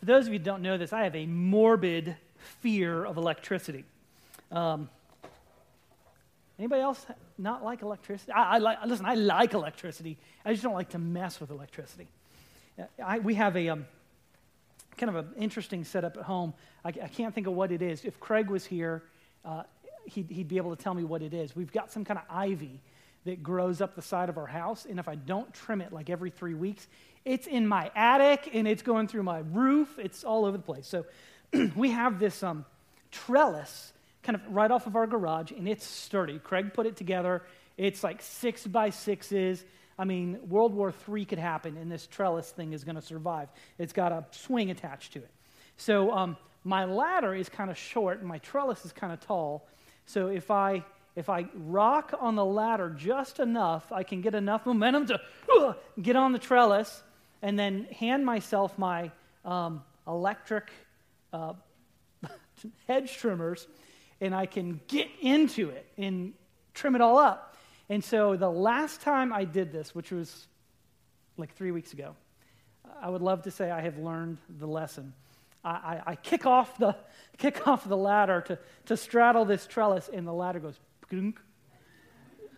For those of you who don't know this, I have a morbid fear of electricity. Um, anybody else not like electricity? I, I, like, listen, I like electricity. I just don't like to mess with electricity. I, we have a um, kind of an interesting setup at home. I, I, can't think of what it is. If Craig was here, uh, he'd, he'd be able to tell me what it is. We've got some kind of ivy that grows up the side of our house, and if I don't trim it like every three weeks, it's in my attic and it's going through my roof. It's all over the place. So we have this um, trellis kind of right off of our garage, and it's sturdy. Craig put it together. It's like six by sixes. I mean, World War III could happen, and this trellis thing is going to survive. It's got a swing attached to it. So um, my ladder is kind of short, and my trellis is kind of tall. So if I if I rock on the ladder just enough, I can get enough momentum to uh, get on the trellis and then hand myself my um, electric uh, hedge trimmers, and I can get into it and trim it all up. And so the last time I did this, which was like three weeks ago, I would love to say I have learned the lesson. I, I, I kick, off the, kick off the ladder to, to straddle this trellis, and the ladder goes,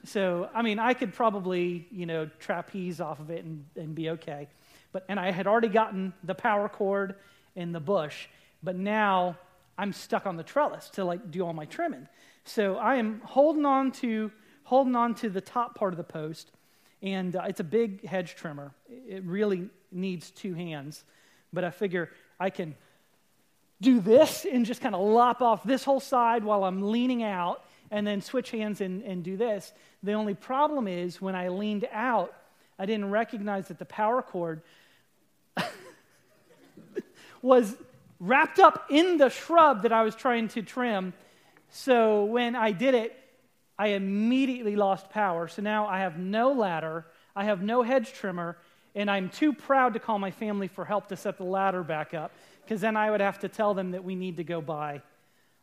so, I mean, I could probably, you know, trapeze off of it and, and be okay. But, and I had already gotten the power cord in the bush, but now I'm stuck on the trellis to like do all my trimming. So I am holding on to, holding on to the top part of the post, and uh, it's a big hedge trimmer. It really needs two hands, but I figure I can do this and just kind of lop off this whole side while I'm leaning out and then switch hands and, and do this. The only problem is when I leaned out, I didn't recognize that the power cord was wrapped up in the shrub that I was trying to trim. So when I did it, I immediately lost power. So now I have no ladder, I have no hedge trimmer, and I'm too proud to call my family for help to set the ladder back up because then I would have to tell them that we need to go buy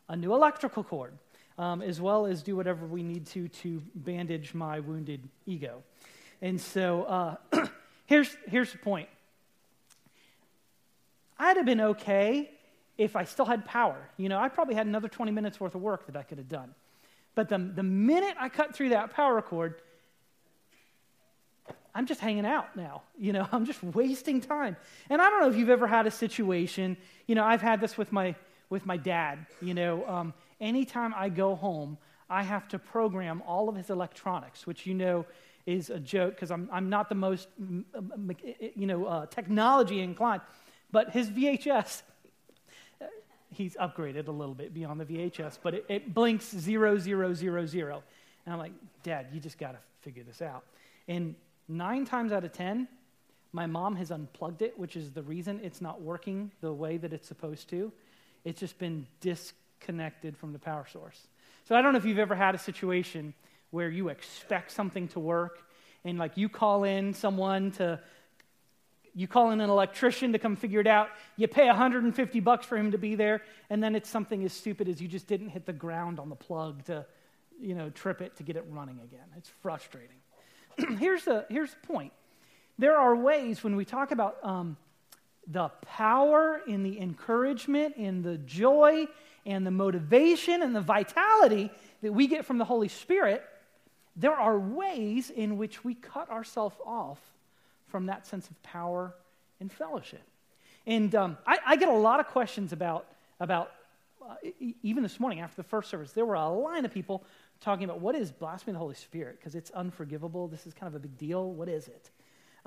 a new electrical cord, um, as well as do whatever we need to to bandage my wounded ego. And so uh, here's, here's the point I'd have been okay if I still had power. You know, I probably had another 20 minutes worth of work that I could have done. But the, the minute I cut through that power cord, I'm just hanging out now. You know, I'm just wasting time. And I don't know if you've ever had a situation, you know, I've had this with my, with my dad. You know, um, anytime I go home, I have to program all of his electronics, which you know is a joke because I'm, I'm not the most, you know, uh, technology inclined. But his VHS, he's upgraded a little bit beyond the VHS, but it, it blinks zero zero zero zero, And I'm like, Dad, you just got to figure this out. And nine times out of 10, my mom has unplugged it, which is the reason it's not working the way that it's supposed to. It's just been disconnected from the power source. So I don't know if you've ever had a situation where you expect something to work and like you call in someone to you call in an electrician to come figure it out. You pay 150 bucks for him to be there, and then it's something as stupid as you just didn't hit the ground on the plug to, you know, trip it to get it running again. It's frustrating. here's, the, here's the point. There are ways when we talk about um, the power and the encouragement and the joy and the motivation and the vitality that we get from the Holy Spirit, there are ways in which we cut ourselves off from that sense of power and fellowship. And um, I, I, get a lot of questions about, about uh, even this morning after the first service, there were a line of people talking about what is blasphemy of the Holy Spirit because it's unforgivable. This is kind of a big deal. What is it?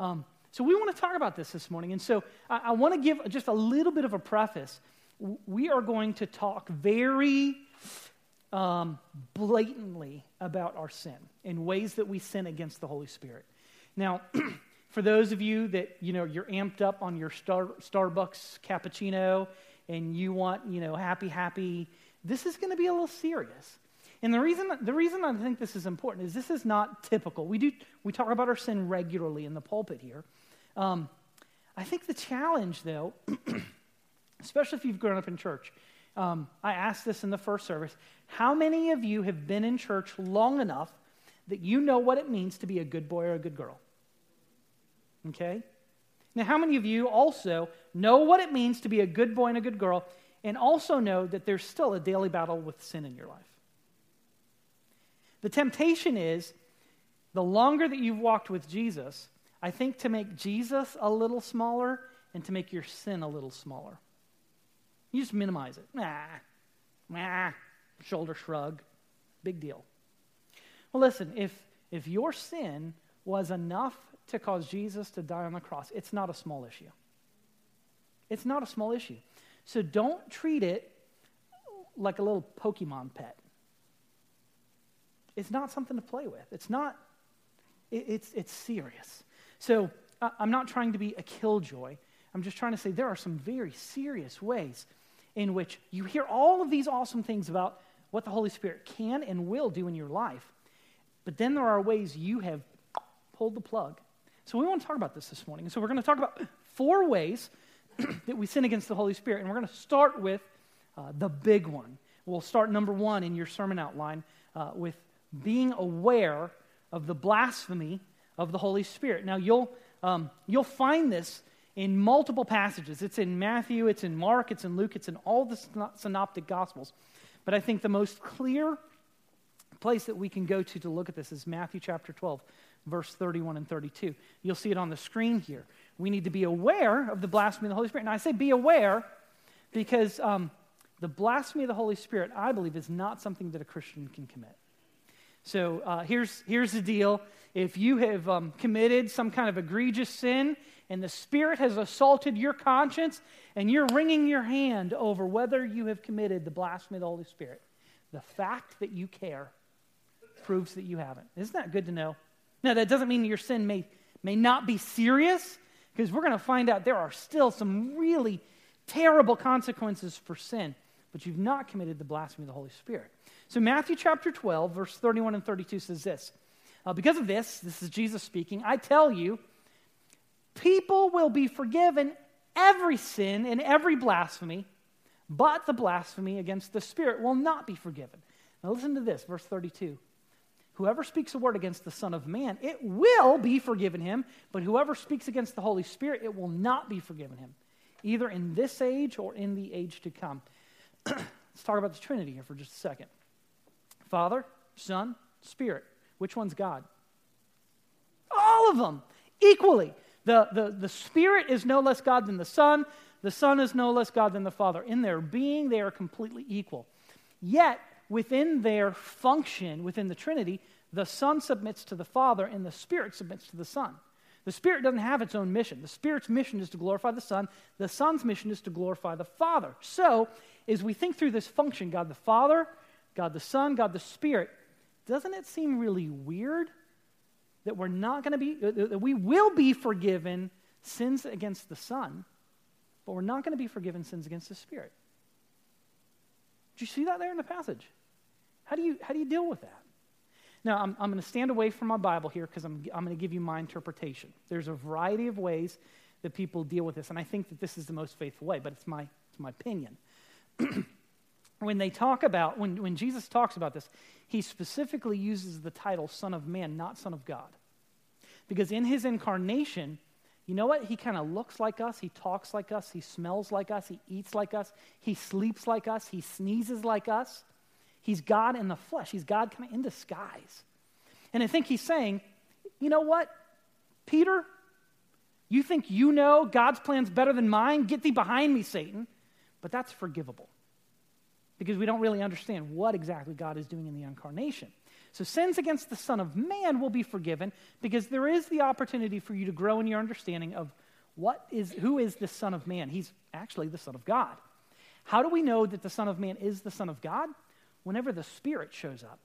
Um, so we want to talk about this this morning. And so I, I want to give just a little bit of a preface. We are going to talk very um, blatantly about our sin in ways that we sin against the Holy Spirit. Now, For those of you that, you know, you're amped up on your Star, Starbucks cappuccino and you want, you know, happy, happy, this is going to be a little serious. And the reason, the reason I think this is important is this is not typical. We, do, we talk about our sin regularly in the pulpit here. Um, I think the challenge, though, especially if you've grown up in church, um, I asked this in the first service how many of you have been in church long enough that you know what it means to be a good boy or a good girl? Okay? Now, how many of you also know what it means to be a good boy and a good girl and also know that there's still a daily battle with sin in your life? The temptation is the longer that you've walked with Jesus, I think to make Jesus a little smaller and to make your sin a little smaller. You just minimize it. Nah, nah, shoulder shrug, big deal. Well, listen, if, if your sin was enough to cause Jesus to die on the cross, it's not a small issue. It's not a small issue. So don't treat it like a little Pokemon pet. It's not something to play with. It's not, it, it's, it's serious. So uh, I'm not trying to be a killjoy. I'm just trying to say there are some very serious ways in which you hear all of these awesome things about what the Holy Spirit can and will do in your life. But then there are ways you have pulled the plug. So we want to talk about this this morning. And so we're going to talk about four ways that we sin against the Holy Spirit. And we're going to start with uh, the big one. We'll start number one in your sermon outline uh, with being aware of the blasphemy of the Holy Spirit. Now, you'll, um, you'll find this in multiple passages. It's in Matthew, it's in Mark, it's in Luke, it's in all the synoptic gospels. But I think the most clear place that we can go to to look at this is Matthew chapter 12, verse 31 and 32. You'll see it on the screen here. We need to be aware of the blasphemy of the Holy Spirit. And I say be aware because um, the blasphemy of the Holy Spirit, I believe, is not something that a Christian can commit. So uh, here's, here's the deal. If you have um, committed some kind of egregious sin and the Spirit has assaulted your conscience and you're wringing your hand over whether you have committed the blasphemy of the Holy Spirit, the fact that you care proves that you haven't. Isn't that good to know? Now, that doesn't mean your sin may, may not be serious, because we're going to find out there are still some really terrible consequences for sin, but you've not committed the blasphemy of the Holy Spirit. So, Matthew chapter 12, verse 31 and 32 says this uh, Because of this, this is Jesus speaking, I tell you, people will be forgiven every sin and every blasphemy, but the blasphemy against the Spirit will not be forgiven. Now, listen to this, verse 32. Whoever speaks a word against the Son of Man, it will be forgiven him, but whoever speaks against the Holy Spirit, it will not be forgiven him, either in this age or in the age to come. Let's talk about the Trinity here for just a second. Father, Son, Spirit. Which one's God? All of them, equally. The, the, the Spirit is no less God than the Son. The Son is no less God than the Father. In their being, they are completely equal. Yet, within their function, within the Trinity, the Son submits to the Father and the Spirit submits to the Son. The Spirit doesn't have its own mission. The Spirit's mission is to glorify the Son, the Son's mission is to glorify the Father. So, as we think through this function, God the Father, God the Son, God the Spirit, doesn't it seem really weird that we're not going to be, that we will be forgiven sins against the Son, but we're not going to be forgiven sins against the Spirit? Do you see that there in the passage? How do you, how do you deal with that? Now, I'm, I'm going to stand away from my Bible here because I'm, I'm going to give you my interpretation. There's a variety of ways that people deal with this, and I think that this is the most faithful way, but it's my, it's my opinion. when they talk about, when, when Jesus talks about this, he specifically uses the title Son of Man, not Son of God. Because in his incarnation, you know what? He kind of looks like us, he talks like us, he smells like us, he eats like us, he sleeps like us, he sneezes like us. He's God in the flesh, He's God kind of in disguise. And I think He's saying, you know what, Peter? You think you know God's plan's better than mine? Get thee behind me, Satan. But that's forgivable because we don't really understand what exactly God is doing in the incarnation. So, sins against the Son of Man will be forgiven because there is the opportunity for you to grow in your understanding of what is, who is the Son of Man. He's actually the Son of God. How do we know that the Son of Man is the Son of God? whenever the Spirit shows up,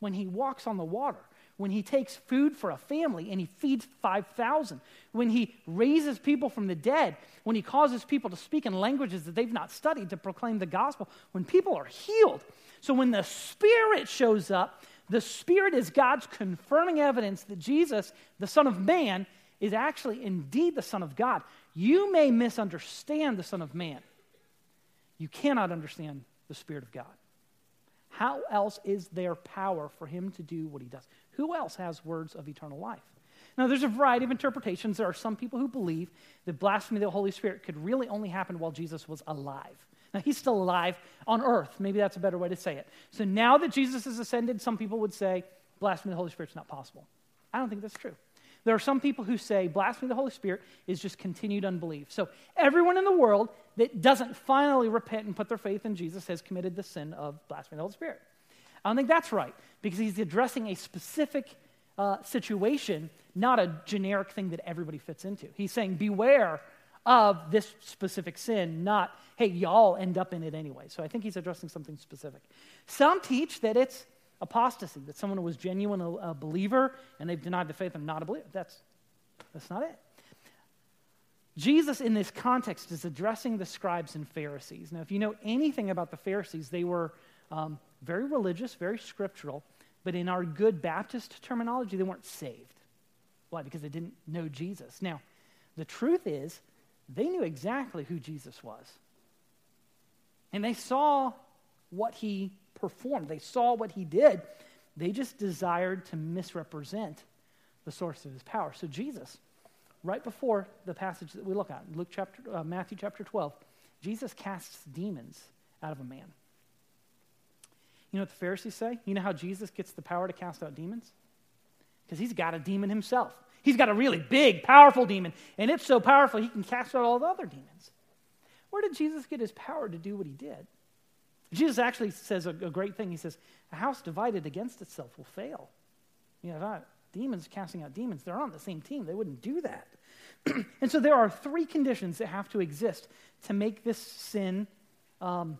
when He walks on the water, when He takes food for a family and He feeds 5,000, when He raises people from the dead, when He causes people to speak in languages that they've not studied to proclaim the gospel, when people are healed. So when the Spirit shows up, the Spirit is God's confirming evidence that Jesus, the Son of Man, is actually indeed the Son of God. You may misunderstand the Son of Man. You cannot understand the Spirit of God. How else is there power for him to do what he does? Who else has words of eternal life? Now, there's a variety of interpretations. There are some people who believe that blasphemy of the Holy Spirit could really only happen while Jesus was alive. Now, he's still alive on earth. Maybe that's a better way to say it. So now that Jesus has ascended, some people would say blasphemy of the Holy Spirit is not possible. I don't think that's true. There are some people who say blasphemy of the Holy Spirit is just continued unbelief. So everyone in the world that doesn't finally repent and put their faith in Jesus has committed the sin of blasphemy of the Holy Spirit. I don't think that's right because he's addressing a specific uh, situation, not a generic thing that everybody fits into. He's saying, beware of this specific sin, not, hey, y'all end up in it anyway. So I think he's addressing something specific. Some teach that it's apostasy, that someone who was genuine a, a believer and they've denied the faith and not a believer. That's, that's not it. Jesus, in this context, is addressing the scribes and Pharisees. Now, if you know anything about the Pharisees, they were um, very religious, very scriptural, but in our good Baptist terminology, they weren't saved. Why? Because they didn't know Jesus. Now, the truth is, they knew exactly who Jesus was. And they saw what he performed, they saw what he did. They just desired to misrepresent the source of his power. So, Jesus, right before the passage that we look at, Luke chapter, uh, Matthew chapter 12, Jesus casts demons out of a man. You know what the Pharisees say? You know how Jesus gets the power to cast out demons? Because he's got a demon himself. He's got a really big, powerful demon, and it's so powerful he can cast out all the other demons. Where did Jesus get his power to do what he did? Jesus actually says a, a great thing. He says, A house divided against itself will fail. You know, demons casting out demons, they're on the same team. They wouldn't do that. and so there are three conditions that have to exist to make this sin um,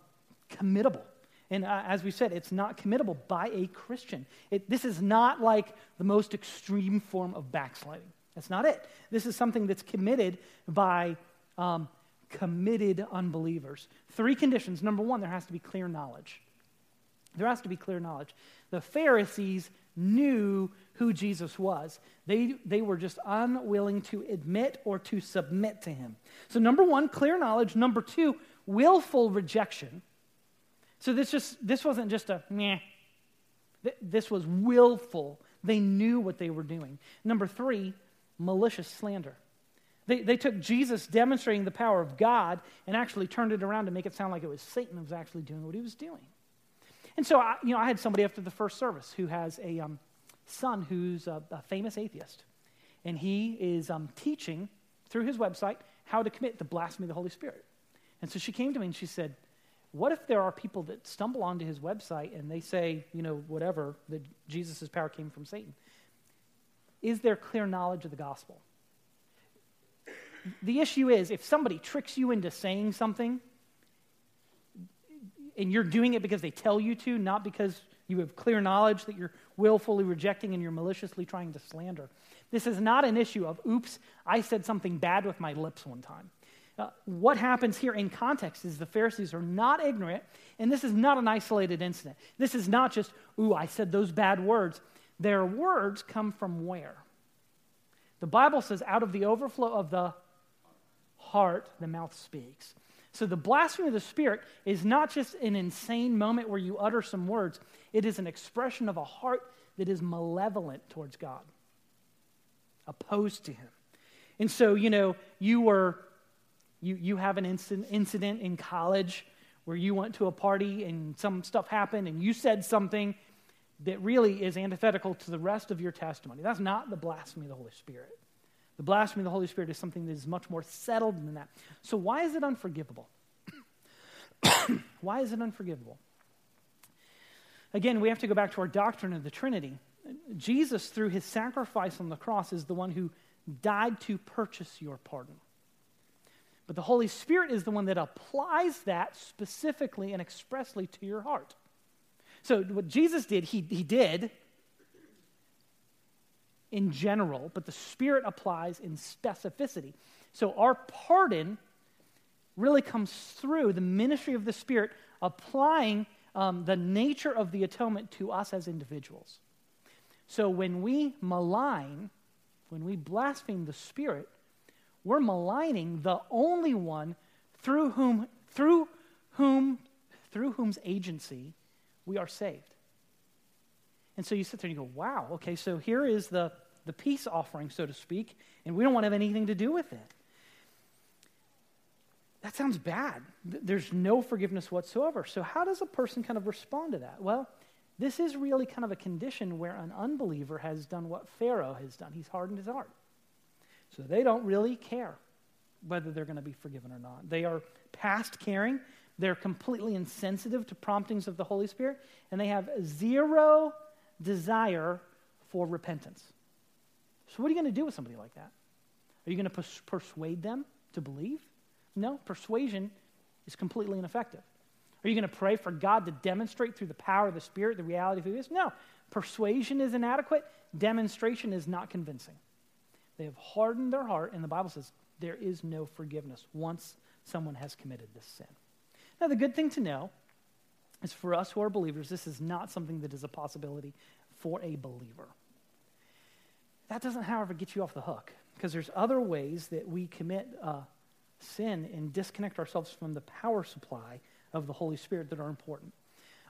committable. And uh, as we said, it's not committable by a Christian. It, this is not like the most extreme form of backsliding. That's not it. This is something that's committed by um, committed unbelievers. Three conditions. Number one, there has to be clear knowledge. There has to be clear knowledge. The Pharisees knew who Jesus was. They, they were just unwilling to admit or to submit to him. So, number one, clear knowledge. Number two, willful rejection. So this just this wasn't just a meh. This was willful. They knew what they were doing. Number three, malicious slander. They, they took Jesus demonstrating the power of God and actually turned it around to make it sound like it was Satan who was actually doing what he was doing. And so, I, you know, I had somebody after the first service who has a um, son who's a, a, famous atheist. And he is um, teaching through his website how to commit the blasphemy of the Holy Spirit. And so she came to me and she said, what if there are people that stumble onto his website and they say, you know, whatever, that Jesus' power came from Satan? Is there clear knowledge of the gospel? The issue is if somebody tricks you into saying something and you're doing it because they tell you to, not because you have clear knowledge that you're willfully rejecting and you're maliciously trying to slander. This is not an issue of, oops, I said something bad with my lips one time. Uh, what happens here in context is the Pharisees are not ignorant, and this is not an isolated incident. This is not just, ooh, I said those bad words. Their words come from where? The Bible says, out of the overflow of the heart, the mouth speaks. So the blasphemy of the Spirit is not just an insane moment where you utter some words, it is an expression of a heart that is malevolent towards God, opposed to Him. And so, you know, you were you, you have an incident, incident in college where you went to a party and some stuff happened and you said something that really is antithetical to the rest of your testimony. That's not the blasphemy of the Holy Spirit. The blasphemy of the Holy Spirit is something that is much more settled than that. So, why is it unforgivable? why is it unforgivable? Again, we have to go back to our doctrine of the Trinity. Jesus, through his sacrifice on the cross, is the one who died to purchase your pardon. But the Holy Spirit is the one that applies that specifically and expressly to your heart. So, what Jesus did, he, he did in general, but the Spirit applies in specificity. So, our pardon really comes through the ministry of the Spirit applying um, the nature of the atonement to us as individuals. So, when we malign, when we blaspheme the Spirit, we're maligning the only one through whom, through whom, through whom's agency we are saved. And so you sit there and you go, wow, okay, so here is the the peace offering, so to speak, and we don't want to have anything to do with it. That sounds bad. There's no forgiveness whatsoever. So, how does a person kind of respond to that? Well, this is really kind of a condition where an unbeliever has done what Pharaoh has done. He's hardened his heart. So, they don't really care whether they're going to be forgiven or not. They are past caring, they're completely insensitive to promptings of the Holy Spirit, and they have zero desire for repentance. So, what are you going to do with somebody like that? Are you going to pers- persuade them to believe? No, persuasion is completely ineffective. Are you going to pray for God to demonstrate through the power of the Spirit the reality of who He is? No. Persuasion is inadequate, demonstration is not convincing. They have hardened their heart, and the Bible says there is no forgiveness once someone has committed this sin. Now, the good thing to know is for us who are believers, this is not something that is a possibility for a believer. That doesn't, however, get you off the hook because there's other ways that we commit uh, sin and disconnect ourselves from the power supply of the Holy Spirit that are important.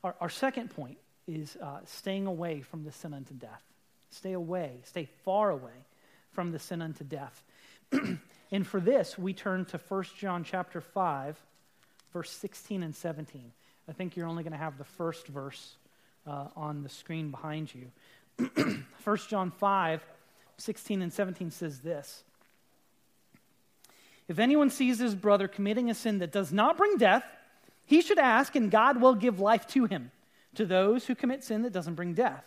Our, our second point is uh, staying away from the sin unto death. Stay away, stay far away from the sin unto death. and for this, we turn to 1 John chapter 5, verse 16 and 17. I think you're only going to have the first verse uh, on the screen behind you. 1 John 5, 16 and 17 says this If anyone sees his brother committing a sin that does not bring death, he should ask, and God will give life to him, to those who commit sin that doesn't bring death.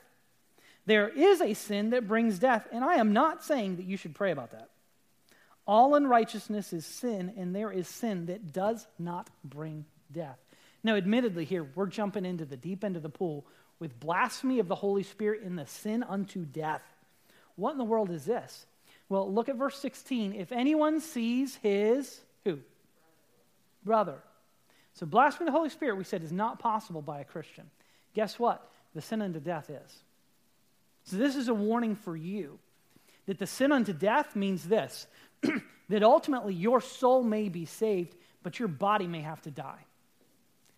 There is a sin that brings death, and I am not saying that you should pray about that. All unrighteousness is sin, and there is sin that does not bring death. Now, admittedly, here we're jumping into the deep end of the pool with blasphemy of the Holy Spirit in the sin unto death. What in the world is this? Well, look at verse 16. If anyone sees his who? Brother. So blasphemy of the Holy Spirit, we said, is not possible by a Christian. Guess what? The sin unto death is. So this is a warning for you that the sin unto death means this that ultimately your soul may be saved, but your body may have to die.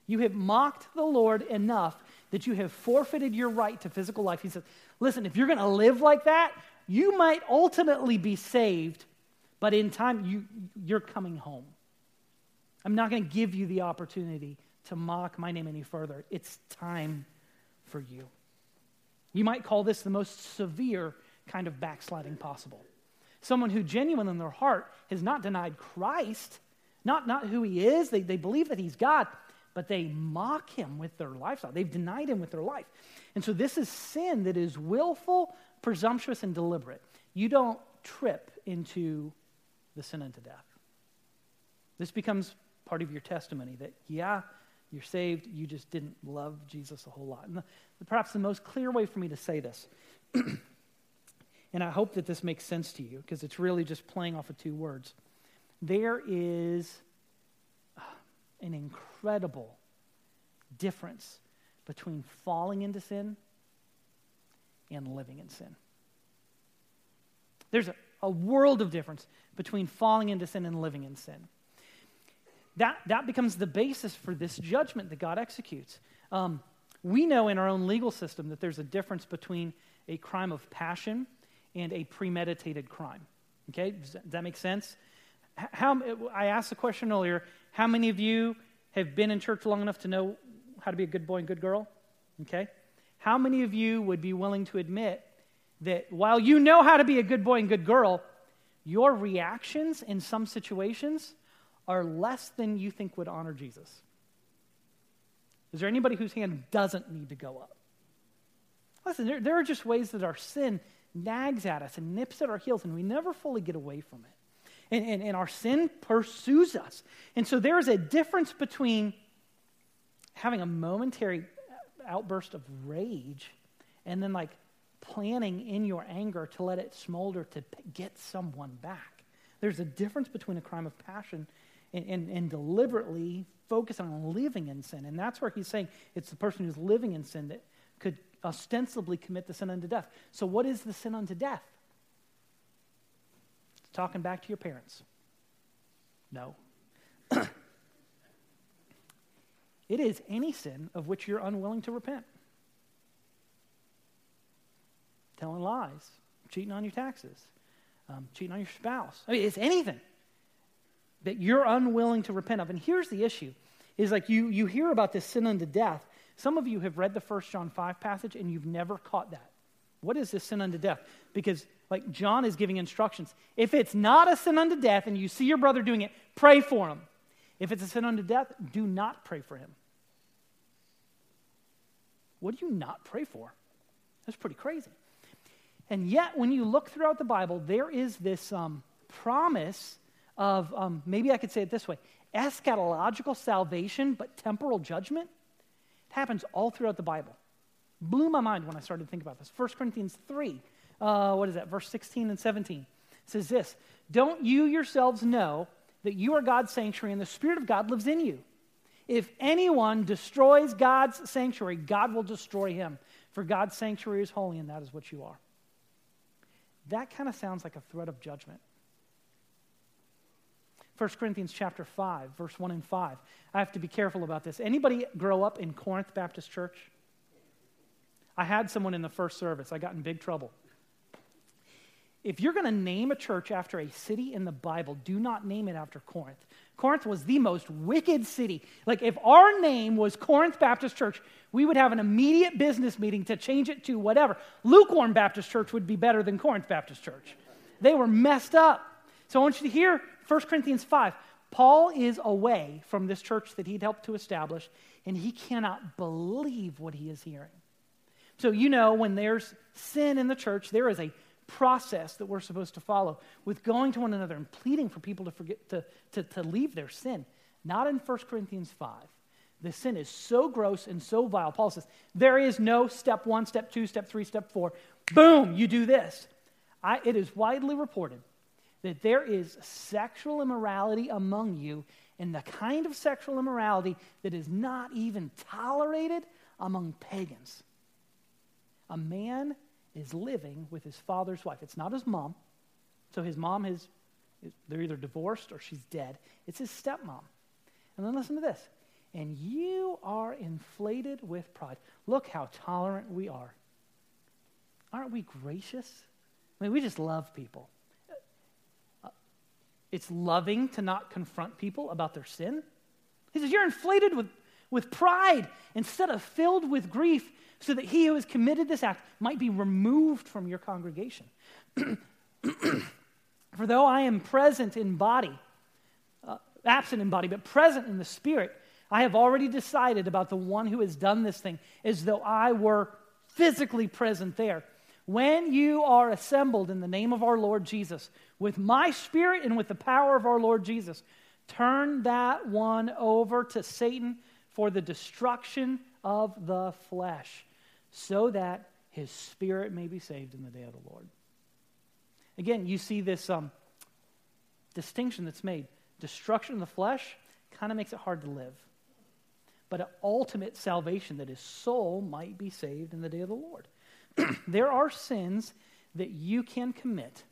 You have mocked the Lord enough that you have forfeited your right to physical life. He says, Listen, if you're going to live like that, you might ultimately be saved, but in time, you, you're coming home. I'm not going to give you the opportunity to mock my name any further. It's time for you. You might call this the most severe kind of backsliding possible. Someone who genuinely in their heart has not denied Christ, not, not who he is, they, they believe that he's God, but they mock him with their lifestyle. They've denied him with their life. And so this is sin that is willful, presumptuous, and deliberate. You don't trip into the sin unto death. This becomes part of your testimony that, yeah, you're saved, you just didn't love Jesus a whole lot. And the, perhaps the most clear way for me to say this, and I hope that this makes sense to you because it's really just playing off of two words. There is an incredible difference between falling into sin and living in sin. There's a, a world of difference between falling into sin and living in sin. That, that becomes the basis for this judgment that God executes. Um, we know in our own legal system that there's a difference between a crime of passion and a premeditated crime. Okay, does that, make sense? How, I asked the question earlier how many of you have been in church long enough to know how to be a good boy and good girl? Okay? How many of you would be willing to admit that while you know how to be a good boy and good girl, your reactions in some situations are less than you think would honor Jesus? Is there anybody whose hand doesn't need to go up? Listen, there, there are just ways that our sin nags at us and nips at our heels, and we never fully get away from it. And, and, and our sin pursues us. And so there is a difference between having a momentary outburst of rage and then like planning in your anger to let it smolder to get someone back. There's a difference between a crime of passion and, and, and deliberately focus on living in sin. And that's where he's saying it's the person who's living in sin that could ostensibly commit the sin unto death. So, what is the sin unto death? It's Talking back to your parents. No. it is any sin of which you're unwilling to repent. Telling lies, cheating on your taxes, um, cheating on your spouse. I mean, it's anything that you're unwilling to repent of. And here's the issue is like you, you hear about this sin unto death. Some of you have read the First John 5 passage and you've never caught that. What is this sin unto death? Because, like, John is giving instructions. If it's not a sin unto death and you see your brother doing it, pray for him. If it's a sin unto death, do not pray for him. What do you not pray for? That's pretty crazy. And yet, when you look throughout the Bible, there is this um, promise of um, maybe I could say it this way eschatological salvation, but temporal judgment. It happens all throughout the Bible. Blew my mind when I started to think about this. 1 Corinthians 3, uh, what is that, verse 16 and 17 says this Don't you yourselves know that you are God's sanctuary and the Spirit of God lives in you? If anyone destroys God's sanctuary, God will destroy him. For God's sanctuary is holy, and that is what you are. That kind of sounds like a threat of judgment. 1 Corinthians chapter 5, verse 1 and 5. I have to be careful about this. Anybody grow up in Corinth Baptist Church? I had someone in the first service. I got in big trouble. If you're going to name a church after a city in the Bible, do not name it after Corinth. Corinth was the most wicked city. Like, if our name was Corinth Baptist Church, we would have an immediate business meeting to change it to whatever. Lukewarm Baptist Church would be better than Corinth Baptist Church. They were messed up. So I want you to hear 1 Corinthians 5. Paul is away from this church that he'd helped to establish, and he cannot believe what he is hearing. So, you know, when there's sin in the church, there is a process that we're supposed to follow with going to one another and pleading for people to forget to, to, to leave their sin. Not in 1 Corinthians 5. The sin is so gross and so vile. Paul says, there is no step one, step two, step three, step four. Boom, you do this. I, it is widely reported that there is sexual immorality among you, and the kind of sexual immorality that is not even tolerated among pagans. A man is living with his father's wife. It's not his mom. So his mom is, they're either divorced or she's dead. It's his stepmom. And then listen to this. And you are inflated with pride. Look how tolerant we are. Aren't we gracious? I mean, we just love people. It's loving to not confront people about their sin. He says, You're inflated with, with pride instead of filled with grief, so that he who has committed this act might be removed from your congregation. For though I am present in body, uh, absent in body, but present in the spirit, I have already decided about the one who has done this thing as though I were physically present there. When you are assembled in the name of our Lord Jesus, with my spirit and with the power of our Lord Jesus, turn that one over to Satan for the destruction of the flesh, so that his spirit may be saved in the day of the Lord. Again, you see this um, distinction that's made. Destruction of the flesh kind of makes it hard to live. But an ultimate salvation that his soul might be saved in the day of the Lord. there are sins that you can commit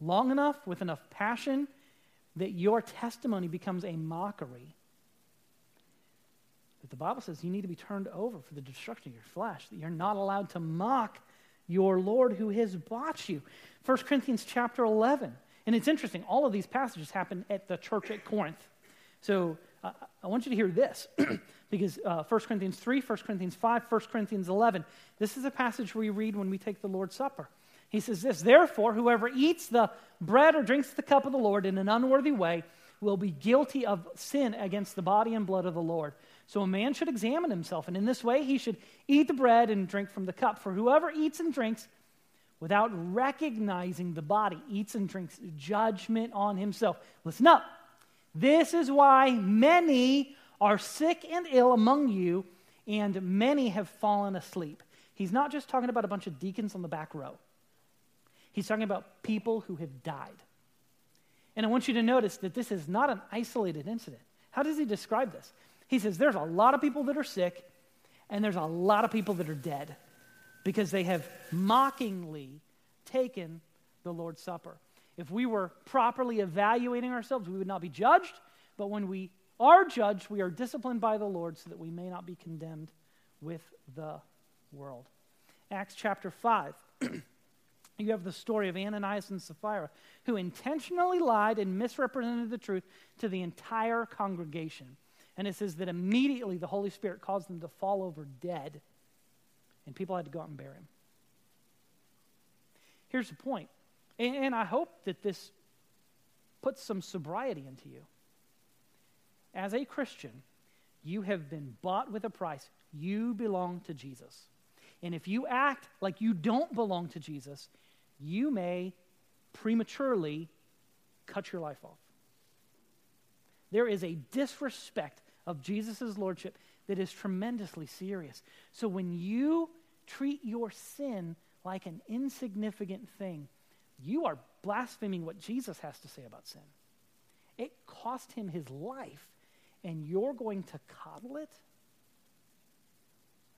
long enough with enough passion that your testimony becomes a mockery. That the Bible says you need to be turned over for the destruction of your flesh, that you're not allowed to mock your Lord who has bought you. 1 Corinthians chapter 11. And it's interesting, all of these passages happen at the church at Corinth. So uh, I want you to hear this because uh, 1 Corinthians 3, 1 Corinthians 5, 1 Corinthians 11, this is a passage we read when we take the Lord's Supper. He says this Therefore, whoever eats the bread or drinks the cup of the Lord in an unworthy way will be guilty of sin against the body and blood of the Lord. So a man should examine himself, and in this way he should eat the bread and drink from the cup. For whoever eats and drinks without recognizing the body eats and drinks judgment on himself. Listen up. This is why many are sick and ill among you, and many have fallen asleep. He's not just talking about a bunch of deacons on the back row. He's talking about people who have died. And I want you to notice that this is not an isolated incident. How does he describe this? He says there's a lot of people that are sick, and there's a lot of people that are dead because they have mockingly taken the Lord's Supper. If we were properly evaluating ourselves, we would not be judged, but when we are judged, we are disciplined by the Lord so that we may not be condemned with the world. Acts chapter 5. you have the story of Ananias and Sapphira, who intentionally lied and misrepresented the truth to the entire congregation. And it says that immediately the Holy Spirit caused them to fall over dead, and people had to go out and bury him. Here's the point, and, I hope that this puts some sobriety into you. As a Christian, you have been bought with a price. You belong to Jesus. And if you act like you don't belong to Jesus, you may prematurely cut your life off. There is a disrespect of Jesus' lordship that is tremendously serious. So when you treat your sin like an insignificant thing, you are blaspheming what Jesus has to say about sin. It cost him his life, and you're going to coddle it?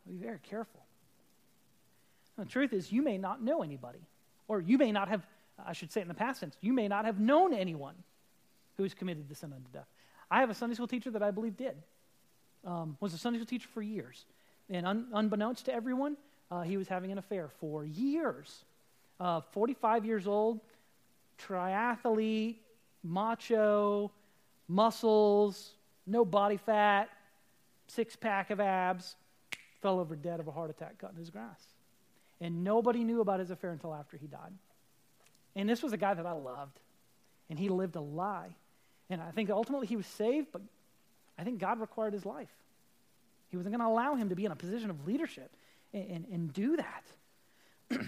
Be very careful. The truth is, you may not know anybody, or you may not have, I should say it in the past tense, you may not have known anyone who's committed the sin unto death. I have a Sunday school teacher that I believe did, um, was a Sunday school teacher for years. And un- unbeknownst to everyone, uh, he was having an affair for years. Uh, 45 years old, triathlete, macho, muscles, no body fat, six pack of abs, fell over dead of a heart attack cutting his grass. And nobody knew about his affair until after he died. And this was a guy that I loved. And he lived a lie. And I think ultimately he was saved, but I think God required his life. He wasn't going to allow him to be in a position of leadership and, and, and do that.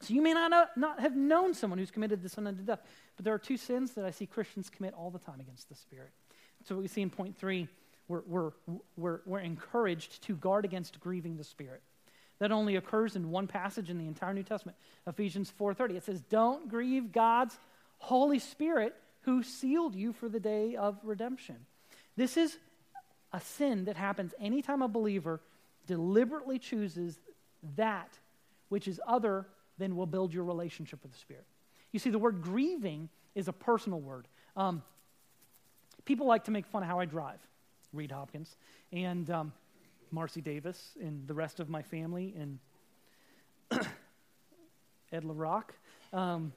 so you may not, not have known someone who's committed the sin unto death, but there are two sins that I see Christians commit all the time against the Spirit. So what we see in point three, we're, we're, we're, we're encouraged to guard against grieving the Spirit. That only occurs in one passage in the entire New Testament, Ephesians 4:30. It says, "Don't grieve God's Holy Spirit who sealed you for the day of redemption." This is a sin that happens anytime a believer deliberately chooses that which is other than will build your relationship with the Spirit. You see, the word grieving is a personal word. Um, people like to make fun of how I drive, Reed Hopkins. And um, Marcy Davis and the rest of my family and Ed LaRock. Um,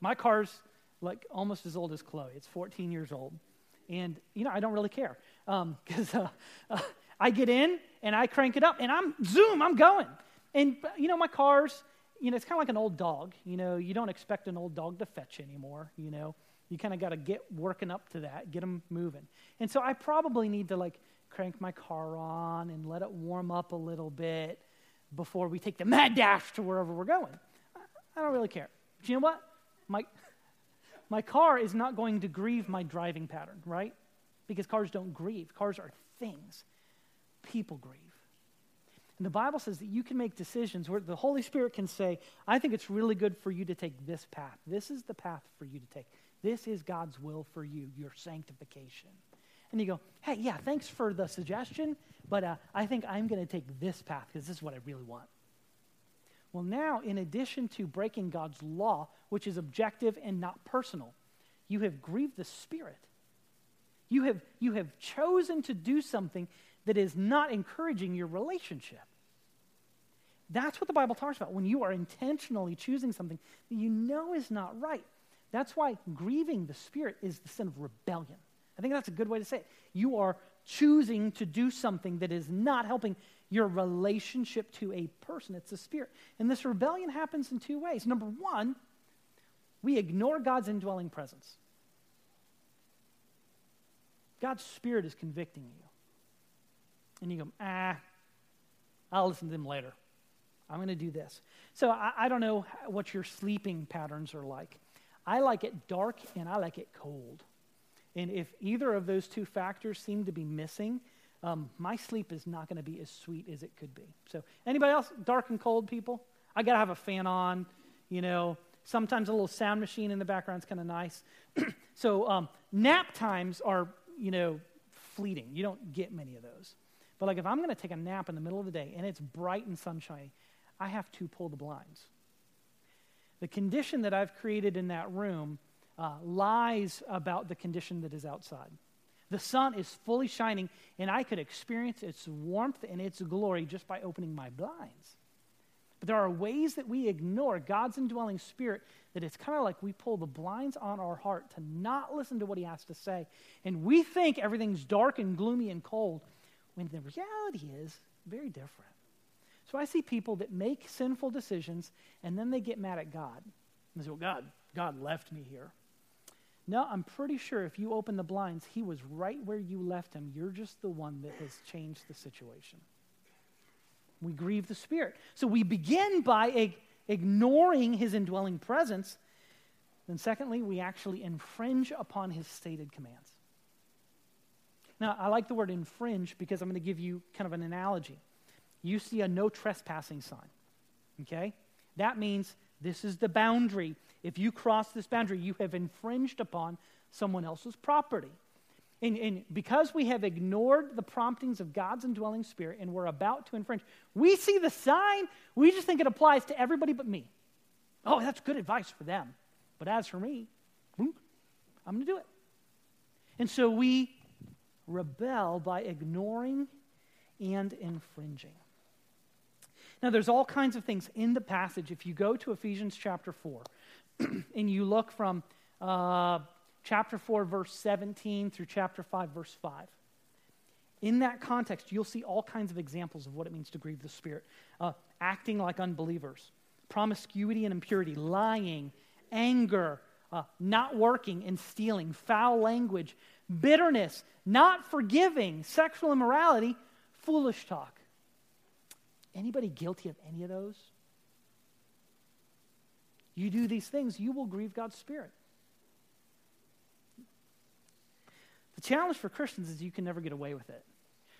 my car's like almost as old as Chloe. It's 14 years old. And, you know, I don't really care because um, uh, uh, I get in and I crank it up and I'm, zoom, I'm going. And, you know, my car's, you know, it's kind of like an old dog. You know, you don't expect an old dog to fetch anymore, you know. You kind of got to get working up to that, get them moving. And so I probably need to, like, crank my car on and let it warm up a little bit before we take the mad dash to wherever we're going. I don't really care. You know what? My, my car is not going to grieve my driving pattern, right? Because cars don't grieve. Cars are things. People grieve. And the Bible says that you can make decisions where the Holy Spirit can say, I think it's really good for you to take this path. This is the path for you to take. This is God's will for you, your sanctification and you go, hey, yeah, thanks for the suggestion, but uh, I think I'm going to take this path because this is what I really want. Well, now, in addition to breaking God's law, which is objective and not personal, you have grieved the Spirit. You have, you have chosen to do something that is not encouraging your relationship. That's what the Bible talks about when you are intentionally choosing something that you know is not right. That's why grieving the Spirit is the sin of rebellion. I think that's a good way to say it. You are choosing to do something that is not helping your relationship to a person, it's a spirit. And this rebellion happens in two ways. Number one, we ignore God's indwelling presence. God's spirit is convicting you. And you go, ah, I'll listen to him later. I'm going to do this. So I, I don't know what your sleeping patterns are like. I like it dark and I like it cold. And if either of those two factors seem to be missing, um, my sleep is not going to be as sweet as it could be. So, anybody else, dark and cold people? I got to have a fan on, you know. Sometimes a little sound machine in the background is kind of nice. so, um, nap times are, you know, fleeting. You don't get many of those. But, like, if I'm going to take a nap in the middle of the day and it's bright and sunshiny, I have to pull the blinds. The condition that I've created in that room uh, lies about the condition that is outside. The sun is fully shining, and I could experience its warmth and its glory just by opening my blinds. But there are ways that we ignore God's indwelling spirit that it's kind of like we pull the blinds on our heart to not listen to what he has to say. And we think everything's dark and gloomy and cold when the reality is very different. So I see people that make sinful decisions and then they get mad at God. And they say, well, God, God left me here. No, I'm pretty sure if you open the blinds, he was right where you left him. You're just the one that has changed the situation. We grieve the Spirit. So we begin by ig- ignoring his indwelling presence. Then, secondly, we actually infringe upon his stated commands. Now, I like the word infringe because I'm going to give you kind of an analogy. You see a no trespassing sign, okay? That means this is the boundary. If you cross this boundary, you have infringed upon someone else's property. And, and, because we have ignored the promptings of God's indwelling spirit and we're about to infringe, we see the sign, we just think it applies to everybody but me. Oh, that's good advice for them. But as for me, hmm, I'm going to do it. And so we rebel by ignoring and infringing. Now, there's all kinds of things in the passage. If you go to Ephesians chapter 4 and you look from uh, chapter 4, verse 17 through chapter 5, verse 5. In that context, you'll see all kinds of examples of what it means to grieve the Spirit uh, acting like unbelievers, promiscuity and impurity, lying, anger, uh, not working and stealing, foul language, bitterness, not forgiving, sexual immorality, foolish talk. Anybody guilty of any of those? You do these things, you will grieve God's Spirit. The challenge for Christians is you can never get away with it.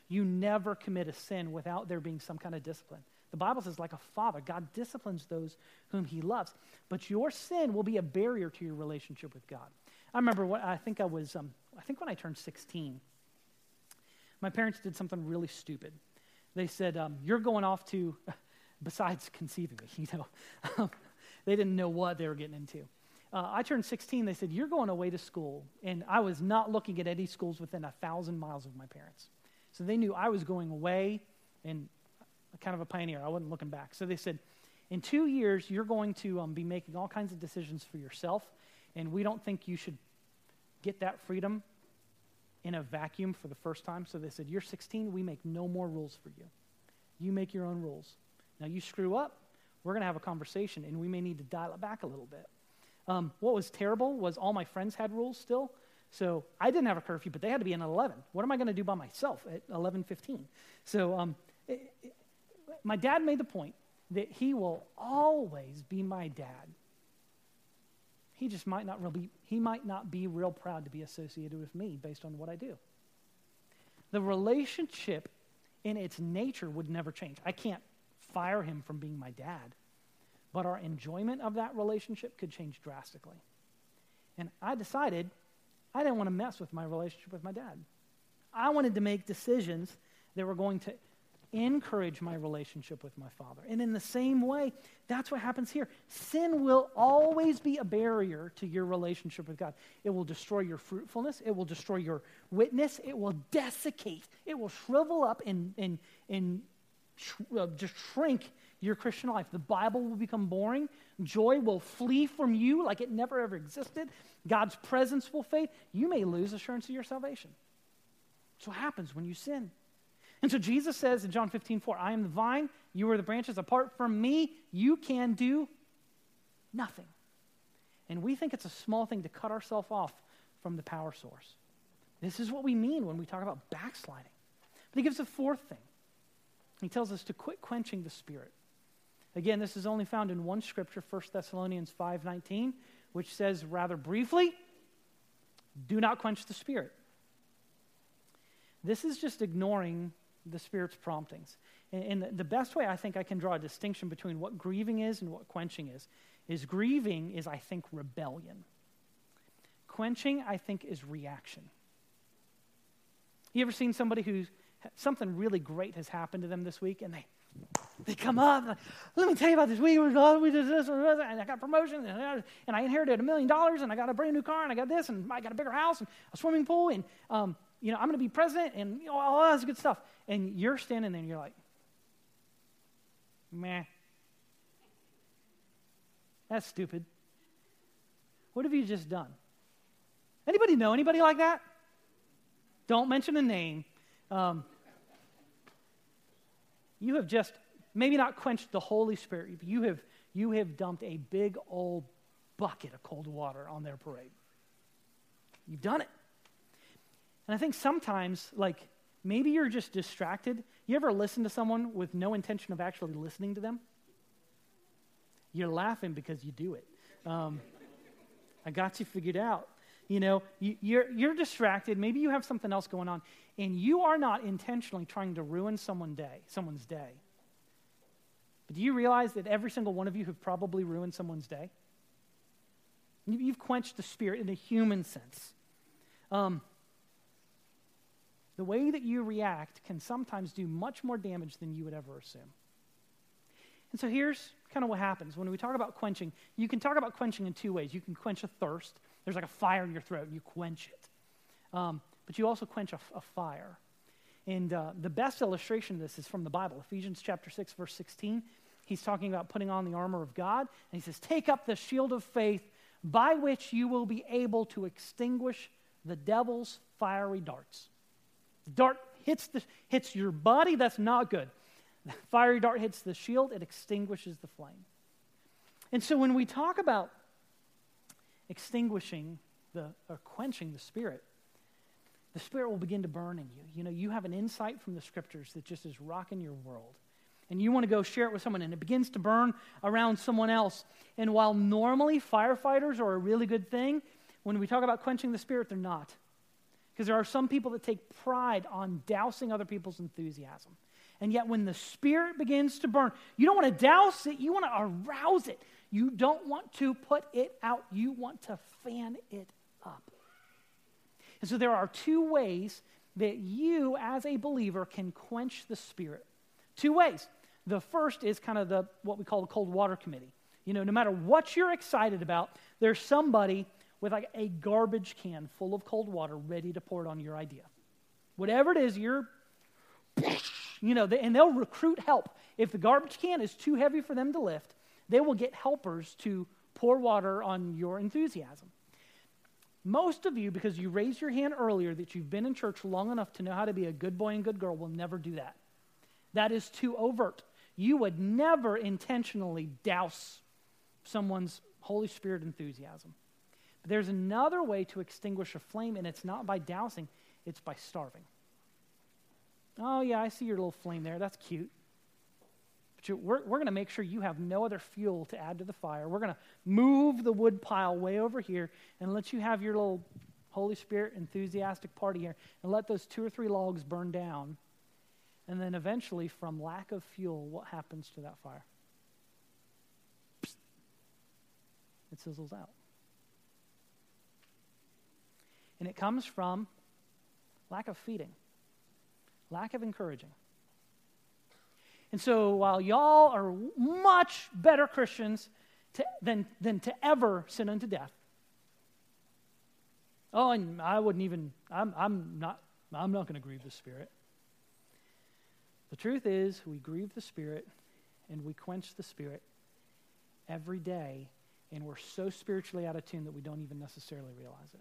You never commit a sin without there being some kind of discipline. The Bible says, like a father, God disciplines those whom he loves. But your sin will be a barrier to your relationship with God. I remember what I think I was, um, I think when I turned 16, my parents did something really stupid. They said, um, You're going off to, besides conceiving me, you know, they didn't know what they were getting into uh, I turned 16, they said, You're going away to school. And I was not looking at any schools within a thousand miles of my parents. So they knew I was going away and kind of a pioneer. I wasn't looking back. So they said, In two years, you're going to um, be making all kinds of decisions for yourself. And we don't think you should get that freedom in a vacuum for the first time. So they said, You're 16, we make no more rules for you. You make your own rules. Now you screw up, we're going to have a conversation, and we may need to dial it back a little bit. Um, what was terrible was all my friends had rules still. So I didn't have a curfew, but they had to be in at 11. What am I going to do by myself at 11:15? So um, it, it, my dad made the point that he will always be my dad. He just might not really, he might not be real proud to be associated with me based on what I do. The relationship in its nature would never change. I can't fire him from being my dad but our enjoyment of that relationship could change drastically. And I decided I didn't want to mess with my relationship with my dad. I wanted to make decisions that were going to encourage my relationship with my father. And in the same way, that's what happens here. Sin will always be a barrier to your relationship with God. It will destroy your fruitfulness, it will destroy your witness, it will desiccate, it will shrivel up and, and, and just shrink your Christian life. The Bible will become boring. Joy will flee from you like it never ever existed. God's presence will fade. You may lose assurance of your salvation. That's what happens when you sin. And so Jesus says in John 15, 4, I am the vine, you are the branches. Apart from me, you can do nothing. And we think it's a small thing to cut ourselves off from the power source. This is what we mean when we talk about backsliding. But he gives a fourth thing. He tells us to quit quenching the spirit. Again, this is only found in one scripture, 1 Thessalonians 5:19, which says rather briefly, do not quench the spirit. This is just ignoring the spirit's promptings. And, the best way I think I can draw a distinction between what grieving is and what quenching is is grieving is I think rebellion. Quenching I think is reaction. You ever seen somebody who's something really great has happened to them this week and they they come up, like, let me tell you about this week. We did this, and I got promotion, and I inherited a million dollars, and I got a brand new car, and I got this, and I got a bigger house, and a swimming pool, and um, you know I'm going to be president, and you know, all this good stuff. And you're standing there, and you're like, meh. That's stupid. What have you just done? Anybody know anybody like that? Don't mention a name. Um, you have just maybe not quenched the Holy Spirit, but you have you have dumped a big old bucket of cold water on their parade. You've done it. And I think sometimes, like, maybe you're just distracted. You ever listen to someone with no intention of actually listening to them? You're laughing because you do it. Um, I got you figured out. You know, you, you're, you're distracted. Maybe you have something else going on, and you are not intentionally trying to ruin someone's day, someone's day. But do you realize that every single one of you have probably ruined someone's day? You've quenched the spirit in a human sense. Um, the way that you react can sometimes do much more damage than you would ever assume. And so here's kind of what happens. When we talk about quenching, you can talk about quenching in two ways. You can quench a thirst, there's like a fire in your throat, and you quench it. Um, but you also quench a, a fire. And uh, the best illustration of this is from the Bible, Ephesians chapter 6, verse 16. He's talking about putting on the armor of God. And he says, Take up the shield of faith by which you will be able to extinguish the devil's fiery darts. The dart hits, the, hits your body, that's not good. The fiery dart hits the shield, it extinguishes the flame. And so when we talk about extinguishing the, or quenching the spirit, the spirit will begin to burn in you. You know, you have an insight from the scriptures that just is rocking your world. And you want to go share it with someone, and it begins to burn around someone else. And while normally firefighters are a really good thing, when we talk about quenching the spirit, they're not. Because there are some people that take pride on dousing other people's enthusiasm. And yet, when the spirit begins to burn, you don't want to douse it, you want to arouse it. You don't want to put it out, you want to fan it up. And so, there are two ways that you, as a believer, can quench the spirit. Two ways. The first is kind of the what we call the cold water committee. You know, no matter what you're excited about, there's somebody with like a garbage can full of cold water ready to pour it on your idea. Whatever it is, you're, you know, and they'll recruit help. If the garbage can is too heavy for them to lift, they will get helpers to pour water on your enthusiasm. Most of you, because you raised your hand earlier that you've been in church long enough to know how to be a good boy and good girl, will never do that. That is too overt. You would never intentionally douse someone's Holy Spirit enthusiasm. But there's another way to extinguish a flame, and it's not by dousing, it's by starving. Oh, yeah, I see your little flame there. That's cute. But we're, we're going to make sure you have no other fuel to add to the fire. We're going to move the wood pile way over here and let you have your little Holy Spirit enthusiastic party here and let those two or three logs burn down. And then eventually, from lack of fuel, what happens to that fire? Psst. It sizzles out. And it comes from lack of feeding, lack of encouraging. And so while y'all are much better Christians to, than, than to ever sin unto death, oh, and I wouldn't even, I'm, I'm not, I'm not going to grieve the Spirit. The truth is, we grieve the Spirit and we quench the Spirit every day, and we're so spiritually out of tune that we don't even necessarily realize it.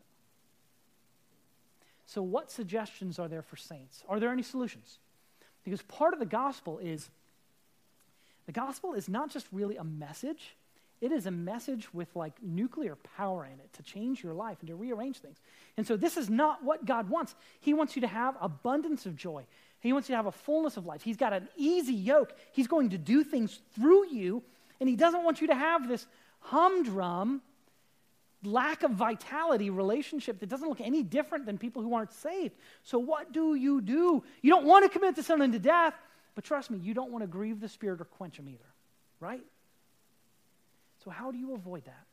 So, what suggestions are there for saints? Are there any solutions? Because part of the gospel is the gospel is not just really a message, it is a message with like nuclear power in it to change your life and to rearrange things. And so, this is not what God wants. He wants you to have abundance of joy, He wants you to have a fullness of life. He's got an easy yoke, He's going to do things through you, and He doesn't want you to have this humdrum lack of vitality relationship that doesn't look any different than people who aren't saved. So, what do you do? You don't want to commit the son unto death, but trust me, you don't want to grieve the Spirit or quench him either, right? So, how do you avoid that?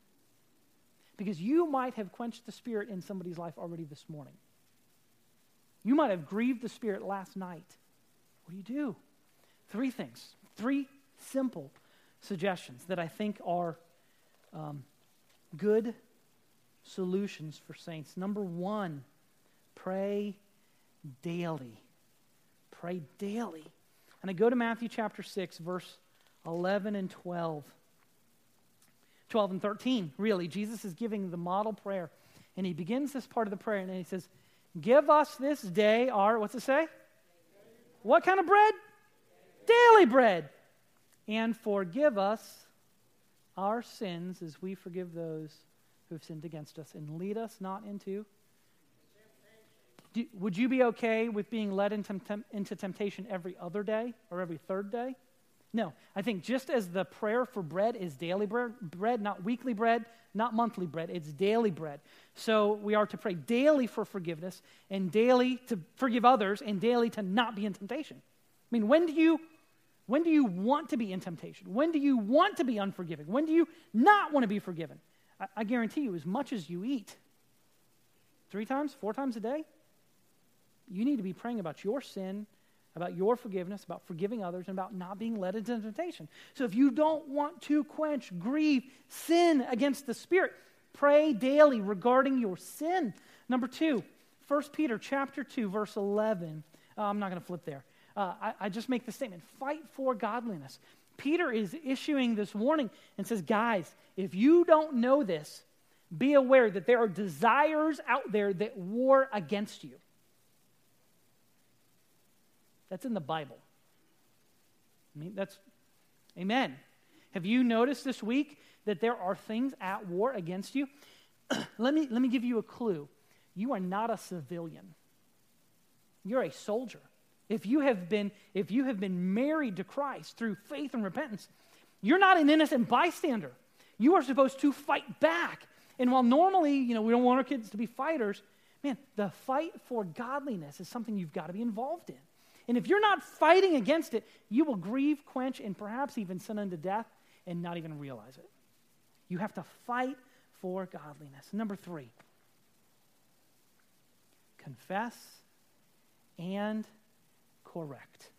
Because you might have quenched the Spirit in somebody's life already this morning. You might have grieved the Spirit last night. What do you do? Three things, three simple suggestions that I think are um, good solutions for saints. Number one, pray daily. Pray daily. And I go to Matthew chapter 6, verse 11 and 12. 12 and 13, really. Jesus is giving the model prayer. And he begins this part of the prayer and he says, Give us this day our, what's it say? What kind of bread? Daily bread. And forgive us our sins as we forgive those who have sinned against us. And lead us not into. Do, would you be okay with being led into, into temptation every other day or every third day? No. I think just as the prayer for bread is daily bread, not weekly bread, not monthly bread, it's daily bread. So we are to pray daily for forgiveness and daily to forgive others and daily to not be in temptation. I mean, when do you when do you want to be in temptation? When do you want to be unforgiving? When do you not want to be forgiven? I, I guarantee you, as much as you eat, three times, four times a day, you need to be praying about your sin, about your forgiveness, about forgiving others, and about not being led into temptation. So if you don't want to quench, grieve, sin against the Spirit, pray daily regarding your sin. Number two, 1 Peter chapter 2, verse 11. Uh, I'm not going to flip there uh, I, I just make the statement fight for godliness. Peter is issuing this warning and says, guys, if you don't know this, be aware that there are desires out there that war against you. That's in the Bible. I mean, that's, amen. Have you noticed this week that there are things at war against you? let, me, let me give you a clue. You are not a civilian, you're a soldier. If you have been, if you have been married to Christ through faith and repentance, you're not an innocent bystander. You are supposed to fight back. And while normally, you know, we don't want our kids to be fighters, man, the fight for godliness is something you've got to be involved in. And if you're not fighting against it, you will grieve, quench, and perhaps even sin unto death and not even realize it. You have to fight for godliness. Number three, confess and correct.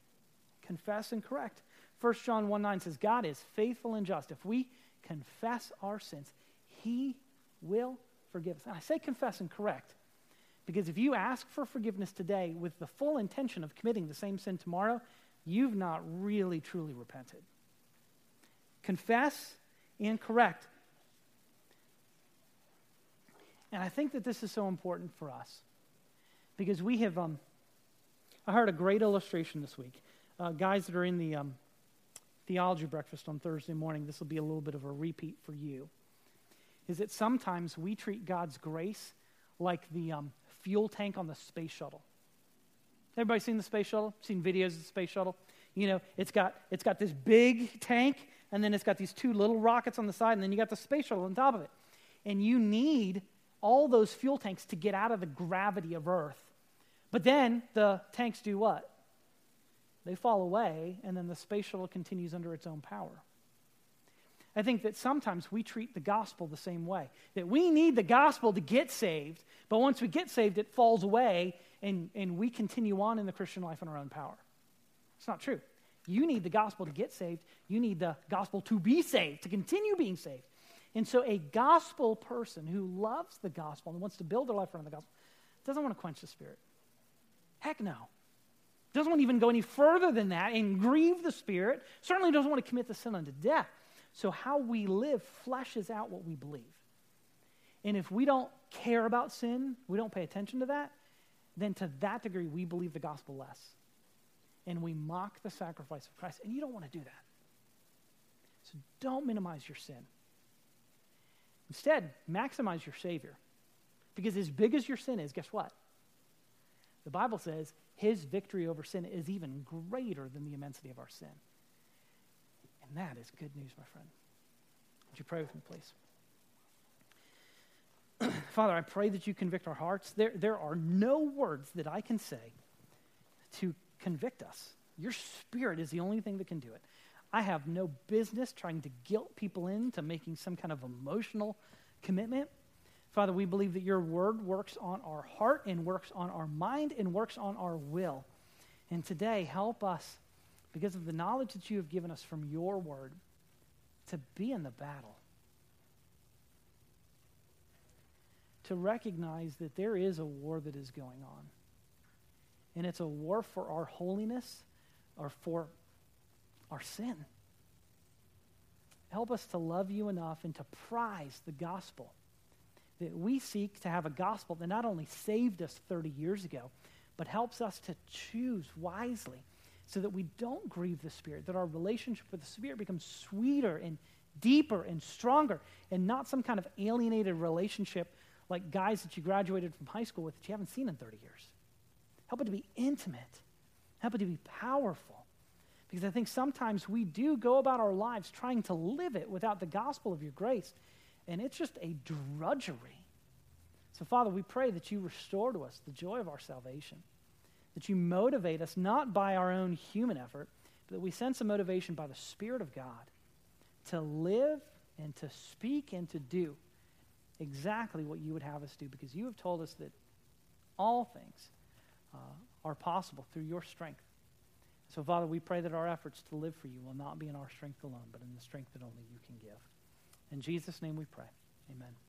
Confess and correct. 1 John 1 9 says, God is faithful and just. If we confess our sins, He will forgive us. And I say confess and correct because if you ask for forgiveness today with the full intention of committing the same sin tomorrow, you've not really truly repented. Confess and correct. And I think that this is so important for us because we have. Um, I heard a great illustration this week. Uh, guys that are in the um, theology breakfast on Thursday morning, this will be a little bit of a repeat for you. Is that sometimes we treat God's grace like the um, fuel tank on the space shuttle. Everybody seen the space shuttle? Seen videos of the space shuttle? You know, it's got, it's got this big tank, and then it's got these two little rockets on the side, and then you got the space shuttle on top of it. And you need all those fuel tanks to get out of the gravity of Earth but then the tanks do what? They fall away, and then the space shuttle continues under its own power. I think that sometimes we treat the gospel the same way. That we need the gospel to get saved, but once we get saved, it falls away, and, and we continue on in the Christian life in our own power. It's not true. You need the gospel to get saved. You need the gospel to be saved, to continue being saved. And so, a gospel person who loves the gospel and wants to build their life around the gospel doesn't want to quench the spirit. Heck no. Doesn't want to even go any further than that and grieve the Spirit. Certainly doesn't want to commit the sin unto death. So, how we live fleshes out what we believe. And if we don't care about sin, we don't pay attention to that, then to that degree, we believe the gospel less. And we mock the sacrifice of Christ. And you don't want to do that. So, don't minimize your sin. Instead, maximize your Savior. Because as big as your sin is, guess what? The Bible says his victory over sin is even greater than the immensity of our sin. And that is good news, my friend. Would you pray with me, please? Father, I pray that you convict our hearts. There, there are no words that I can say to convict us. Your spirit is the only thing that can do it. I have no business trying to guilt people into making some kind of emotional commitment. Father, we believe that your word works on our heart and works on our mind and works on our will. And today, help us, because of the knowledge that you have given us from your word, to be in the battle. To recognize that there is a war that is going on. And it's a war for our holiness or for our sin. help us to love you enough and to prize the gospel. That we seek to have a gospel that not only saved us 30 years ago, but helps us to choose wisely so that we don't grieve the Spirit, that our relationship with the Spirit becomes sweeter and deeper and stronger, and not some kind of alienated relationship like guys that you graduated from high school with that you haven't seen in 30 years. Help it to be intimate, help it to be powerful. Because I think sometimes we do go about our lives trying to live it without the gospel of your grace, and it's just a drudgery. So, Father, we pray that you restore to us the joy of our salvation, that you motivate us not by our own human effort, but that we sense a motivation by the Spirit of God to live and to speak and to do exactly what you would have us do because you have told us that all things uh, are possible through your strength. So, Father, we pray that our efforts to live for you will not be in our strength alone, but in the strength that only you can give. In Jesus' name we pray. Amen.